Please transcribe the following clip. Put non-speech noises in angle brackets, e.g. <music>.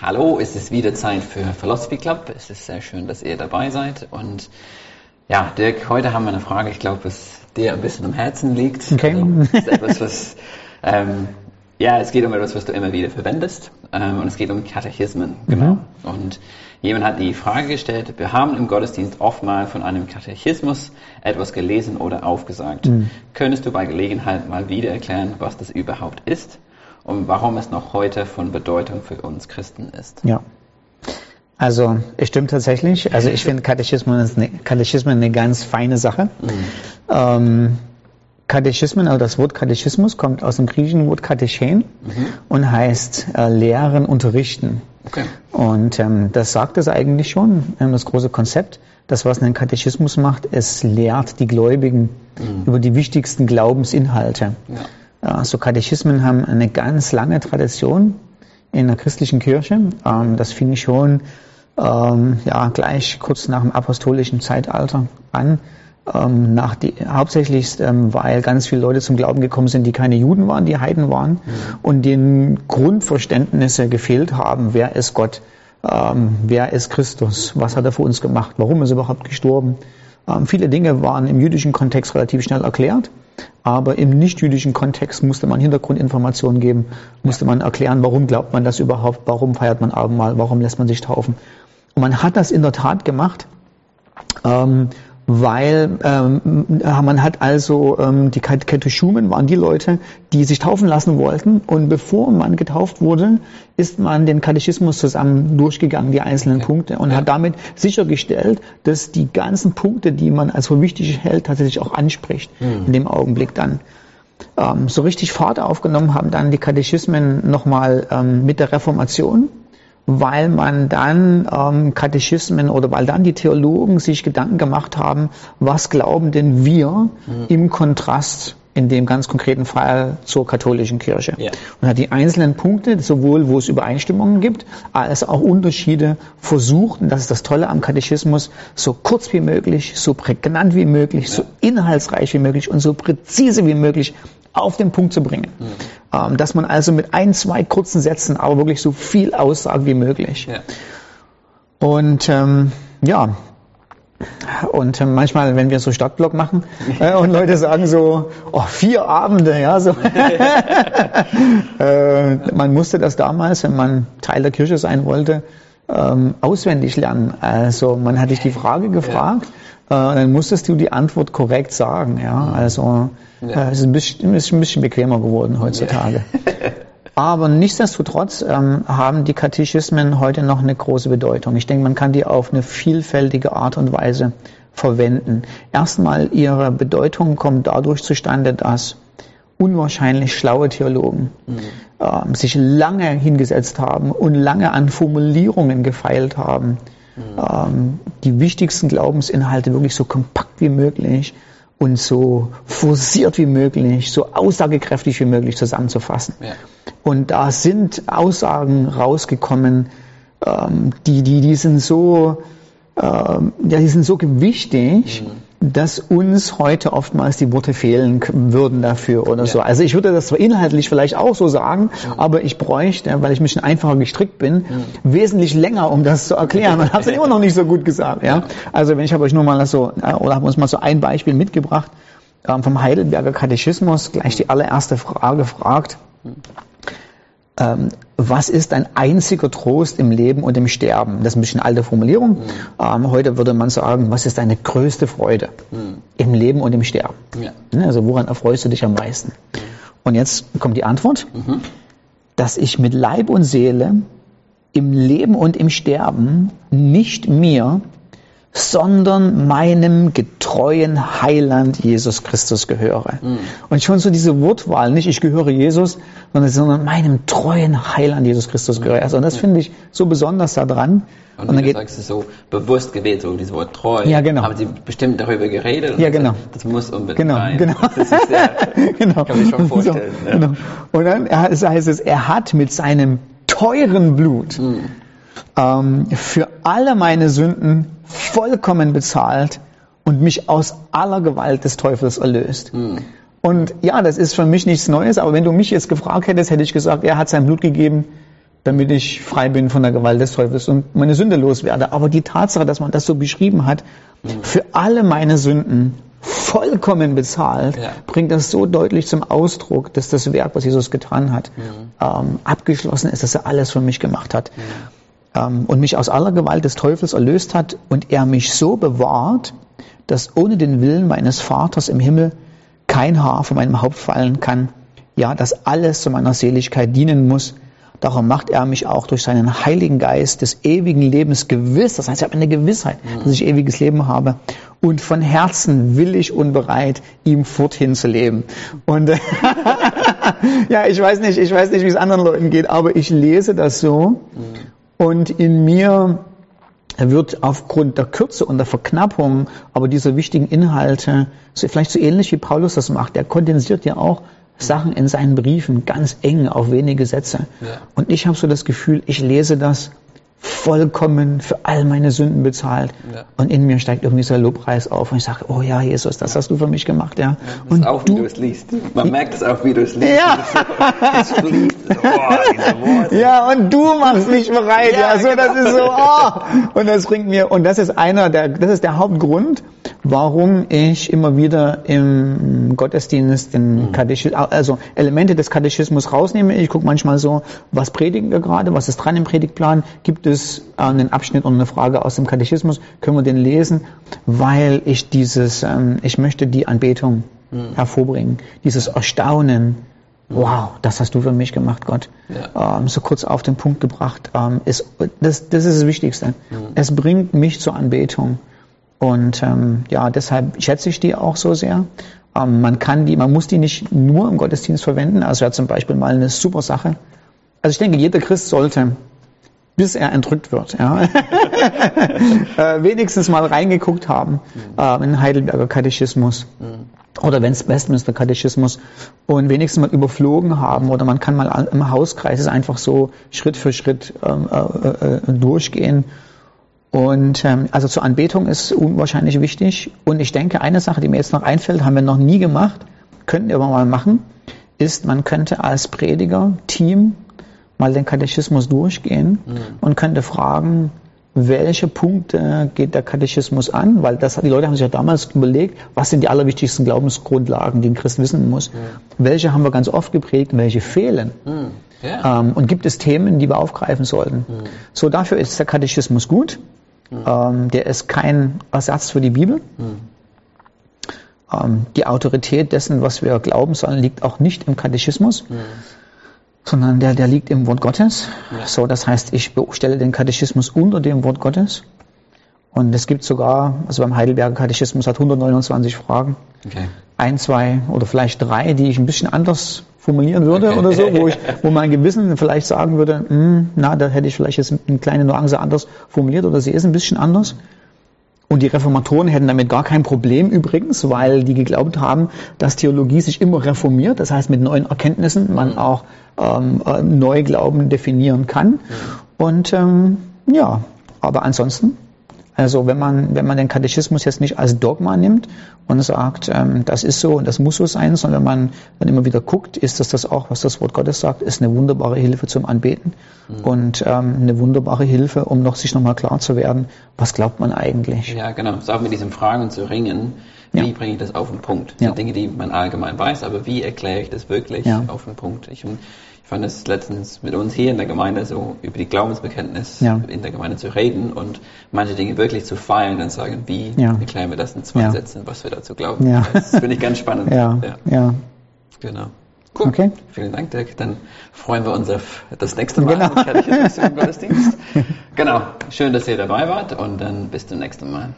Hallo, es ist wieder Zeit für Philosophy Club. Es ist sehr schön, dass ihr dabei seid. Und ja, Dirk, heute haben wir eine Frage, ich glaube, was dir ein bisschen am Herzen liegt. Okay. Also, es ist etwas, <laughs> was, ähm, ja, es geht um etwas, was du immer wieder verwendest. Ähm, und es geht um Katechismen, genau. Und jemand hat die Frage gestellt, wir haben im Gottesdienst oft mal von einem Katechismus etwas gelesen oder aufgesagt. Könntest du bei Gelegenheit mal wieder erklären, was das überhaupt ist? Und warum es noch heute von Bedeutung für uns Christen ist. Ja. Also, es stimmt tatsächlich. Also, ich finde Katechismen ist eine, Katechismen eine ganz feine Sache. Ähm, Katechismen, also das Wort Katechismus kommt aus dem griechischen Wort Katechen und heißt äh, lehren, unterrichten. Okay. Und ähm, das sagt es eigentlich schon, ähm, das große Konzept. Das, was ein Katechismus macht, es lehrt die Gläubigen über die wichtigsten Glaubensinhalte. Ja. Ja, so Katechismen haben eine ganz lange Tradition in der christlichen Kirche. Ähm, das fing schon ähm, ja, gleich kurz nach dem apostolischen Zeitalter an. Ähm, nach die, hauptsächlich, weil ganz viele Leute zum Glauben gekommen sind, die keine Juden waren, die Heiden waren und denen Grundverständnisse gefehlt haben, wer ist Gott, wer ist Christus, was hat er für uns gemacht, warum ist er überhaupt gestorben. Ähm, viele Dinge waren im jüdischen Kontext relativ schnell erklärt. Aber im nicht-jüdischen Kontext musste man Hintergrundinformationen geben, musste man erklären, warum glaubt man das überhaupt, warum feiert man Abendmahl, warum lässt man sich taufen. Und man hat das in der Tat gemacht, ähm, weil ähm, man hat also, ähm, die Katechismen waren die Leute, die sich taufen lassen wollten und bevor man getauft wurde, ist man den Katechismus zusammen durchgegangen, die einzelnen Punkte und Ja. hat damit sichergestellt, dass die ganzen Punkte, die man als für wichtig hält, tatsächlich auch anspricht in dem Augenblick dann. Ähm, so richtig Fahrt aufgenommen haben dann die Katechismen nochmal ähm, mit der Reformation, weil man dann ähm, Katechismen oder weil dann die Theologen sich Gedanken gemacht haben, was glauben denn wir im Kontrast in dem ganz konkreten Fall zur katholischen Kirche. Ja. Und hat die einzelnen Punkte, sowohl wo es Übereinstimmungen gibt, als auch Unterschiede versucht, und das ist das Tolle am Katechismus, so kurz wie möglich, so prägnant wie möglich, so inhaltsreich wie möglich und so präzise wie möglich auf den Punkt zu bringen. Ähm, dass man also mit ein, zwei kurzen Sätzen aber wirklich so viel aussagt wie möglich. Ja. Und ähm, ja, und äh, manchmal, wenn wir so Stadtblock machen <laughs> äh, und Leute sagen so, oh, vier Abende, ja, so. <laughs> äh, man musste das damals, wenn man Teil der Kirche sein wollte, ähm, auswendig lernen. Also man hat dich die Frage gefragt, äh, dann musstest du die Antwort korrekt sagen, ja. Also Ja. äh, es ist ein bisschen, ist ein bisschen bequemer geworden heutzutage. <laughs> Aber nichtsdestotrotz ähm, haben die Katechismen heute noch eine große Bedeutung. Ich denke, man kann die auf eine vielfältige Art und Weise verwenden. Erstmal ihre Bedeutung kommt dadurch zustande, dass unwahrscheinlich schlaue Theologen ähm, sich lange hingesetzt haben und lange an Formulierungen gefeilt haben, ähm, die wichtigsten Glaubensinhalte wirklich so kompakt wie möglich und so forciert wie möglich, so aussagekräftig wie möglich zusammenzufassen. Ja. Und da sind Aussagen rausgekommen, ähm, die, die, die sind so, ähm, ja, die sind so gewichtig, dass uns heute oftmals die Worte fehlen würden dafür oder so. Also ich würde das zwar inhaltlich vielleicht auch so sagen, aber ich bräuchte, weil ich ein bisschen einfacher gestrickt bin, wesentlich länger, um das zu erklären. Und habe es dann immer noch nicht so gut gesagt. Ja? Also wenn ich habe euch nur mal so, äh, oder habe uns mal so ein Beispiel mitgebracht ähm, vom Heidelberger Katechismus, gleich die allererste Frage fragt, ähm, was ist ein einziger Trost im Leben und im Sterben? Das ist ein bisschen alte Formulierung. Ähm, heute würde man sagen, was ist deine größte Freude im Leben und im Sterben? Ja. Ne, Also woran erfreust du dich am meisten? Und jetzt kommt die Antwort, dass ich mit Leib und Seele im Leben und im Sterben nicht mir, sondern meinem getreuen Heiland Jesus Christus gehöre. Und schon so diese Wortwahl, nicht ich gehöre Jesus, sondern, sondern meinem treuen Heiland Jesus Christus gehöre. Also, und das finde ich so besonders daran. Und, Und dann du geht, sagst, es ist so bewusst gewählt, so dieses Wort treu. Ja, genau. Haben Sie bestimmt darüber geredet? Ja, genau. Das muss unbedingt Genau, rein. genau. Das ist sehr, <laughs> genau. kann ich schon vorstellen. So, ja. genau. Und dann heißt es, er hat mit seinem teuren Blut ähm, für alle meine Sünden vollkommen bezahlt und mich aus aller Gewalt des Teufels erlöst. Und ja, das ist für mich nichts Neues, aber wenn du mich jetzt gefragt hättest, hätte ich gesagt, er hat sein Blut gegeben, damit ich frei bin von der Gewalt des Teufels und meine Sünde loswerde. Aber die Tatsache, dass man das so beschrieben hat, für alle meine Sünden vollkommen bezahlt, Ja. bringt das so deutlich zum Ausdruck, dass das Werk, was Jesus getan hat, ähm, abgeschlossen ist, dass er alles für mich gemacht hat ähm, und mich aus aller Gewalt des Teufels erlöst hat und er mich so bewahrt, dass ohne den Willen meines Vaters im Himmel kein Haar von meinem Haupt fallen kann. Ja, dass alles zu meiner Seligkeit dienen muss. Darum macht er mich auch durch seinen Heiligen Geist des ewigen Lebens gewiss. Das heißt, ich habe eine Gewissheit, dass ich ewiges Leben habe. Und von Herzen willig und bereit, ihm forthin zu leben. Und <laughs> ja, ich weiß nicht, ich weiß nicht, wie es anderen Leuten geht, aber ich lese das so. Und in mir wird aufgrund der Kürze und der Verknappung aber dieser wichtigen Inhalte, so vielleicht so ähnlich wie Paulus das macht, der kondensiert ja auch Sachen in seinen Briefen ganz eng auf wenige Sätze. Ja. Und ich habe so das Gefühl, ich lese das vollkommen für all meine Sünden bezahlt. Ja. Und in mir steigt irgendwie so ein Lobpreis auf und ich sage, oh ja, Jesus, das hast du für mich gemacht, ja. Das Und auch, wie du du, es liest. Man merkt es auch, wie du es liest. Ja. Es fließt. Oh. Ja, und du machst mich bereit. Ja, Ja, so, das genau. ist so, oh. Und das bringt mir, und das ist einer der, das ist der Hauptgrund, warum ich immer wieder im Gottesdienst den Katechismus, also Elemente des Katechismus rausnehme. Ich gucke manchmal so, was predigen wir gerade, was ist dran im Predigtplan, gibt es äh, einen Abschnitt und eine Frage aus dem Katechismus, können wir den lesen, weil ich dieses, ähm, ich möchte die Anbetung hervorbringen, dieses Erstaunen, Wow, das hast du für mich gemacht, Gott. Ähm, so kurz auf den Punkt gebracht. Ähm, ist, das, das ist das Wichtigste. Es bringt mich zur Anbetung. Und ähm, ja, deshalb schätze ich die auch so sehr. Ähm, man kann die, man muss die nicht nur im Gottesdienst verwenden. Also ja zum Beispiel mal eine super Sache. Also ich denke, jeder Christ sollte, bis er entrückt wird, ja, <laughs> äh, wenigstens mal reingeguckt haben äh, in Heidelberger Katechismus oder wenn es Westminster Katechismus und wenigstens mal überflogen haben oder man kann mal im Hauskreis es einfach so Schritt für Schritt ähm, äh, äh, durchgehen. Und ähm, also zur Anbetung ist unwahrscheinlich wichtig. Und ich denke, eine Sache, die mir jetzt noch einfällt, haben wir noch nie gemacht, könnten wir aber mal machen, ist, man könnte als Prediger, Team, mal den Katechismus durchgehen und könnte fragen, welche Punkte geht der Katechismus an? Weil das, die Leute haben sich ja damals überlegt, was sind die allerwichtigsten Glaubensgrundlagen, die ein Christ wissen muss. Welche haben wir ganz oft geprägt, welche fehlen? Hm. Ja. Ähm, und gibt es Themen, die wir aufgreifen sollten? So, dafür ist der Katechismus gut. Ähm, der ist kein Ersatz für die Bibel. Ähm, die Autorität dessen, was wir glauben sollen, liegt auch nicht im Katechismus, sondern der, der liegt im Wort Gottes. So, das heißt, ich stelle den Katechismus unter dem Wort Gottes. Und es gibt sogar, also beim Heidelberger Katechismus hat 129 Fragen Okay. ein, zwei oder vielleicht drei, die ich ein bisschen anders formulieren würde oder so, wo, ich, <laughs> wo mein Gewissen vielleicht sagen würde, hm, na, da hätte ich vielleicht jetzt eine kleine Nuance anders formuliert oder sie ist ein bisschen anders. Und die Reformatoren hätten damit gar kein Problem übrigens, weil die geglaubt haben, dass Theologie sich immer reformiert, das heißt mit neuen Erkenntnissen man auch ähm, äh, Neuglauben definieren kann. Und ähm, ja, aber ansonsten also wenn man, wenn man den Katechismus jetzt nicht als Dogma nimmt und sagt, ähm, das ist so und das muss so sein, sondern man dann immer wieder guckt, ist das das auch, was das Wort Gottes sagt, ist eine wunderbare Hilfe zum Anbeten und ähm, eine wunderbare Hilfe, um noch sich nochmal klar zu werden, was glaubt man eigentlich. Ja, genau. Es ist auch mit diesen Fragen zu ringen. Wie Ja. bringe ich das auf den Punkt? Das Ja. Dinge, die man allgemein weiß, aber wie erkläre ich das wirklich Ja. auf den Punkt? Ich, ich fand es letztens mit uns hier in der Gemeinde so über die Glaubensbekenntnis Ja. in der Gemeinde zu reden und manche Dinge wirklich zu feilen und sagen, wie Ja. erklären wir das in zwei Ja. Sätzen, was wir dazu glauben. Ja. Das finde ich ganz spannend. <laughs> Ja, ja. Genau. Cool. Okay. Vielen Dank, Dirk. Dann freuen wir uns auf das nächste Mal Genau. im Katechismus <laughs> im Gottesdienst. Genau. Schön, dass ihr dabei wart und dann bis zum nächsten Mal.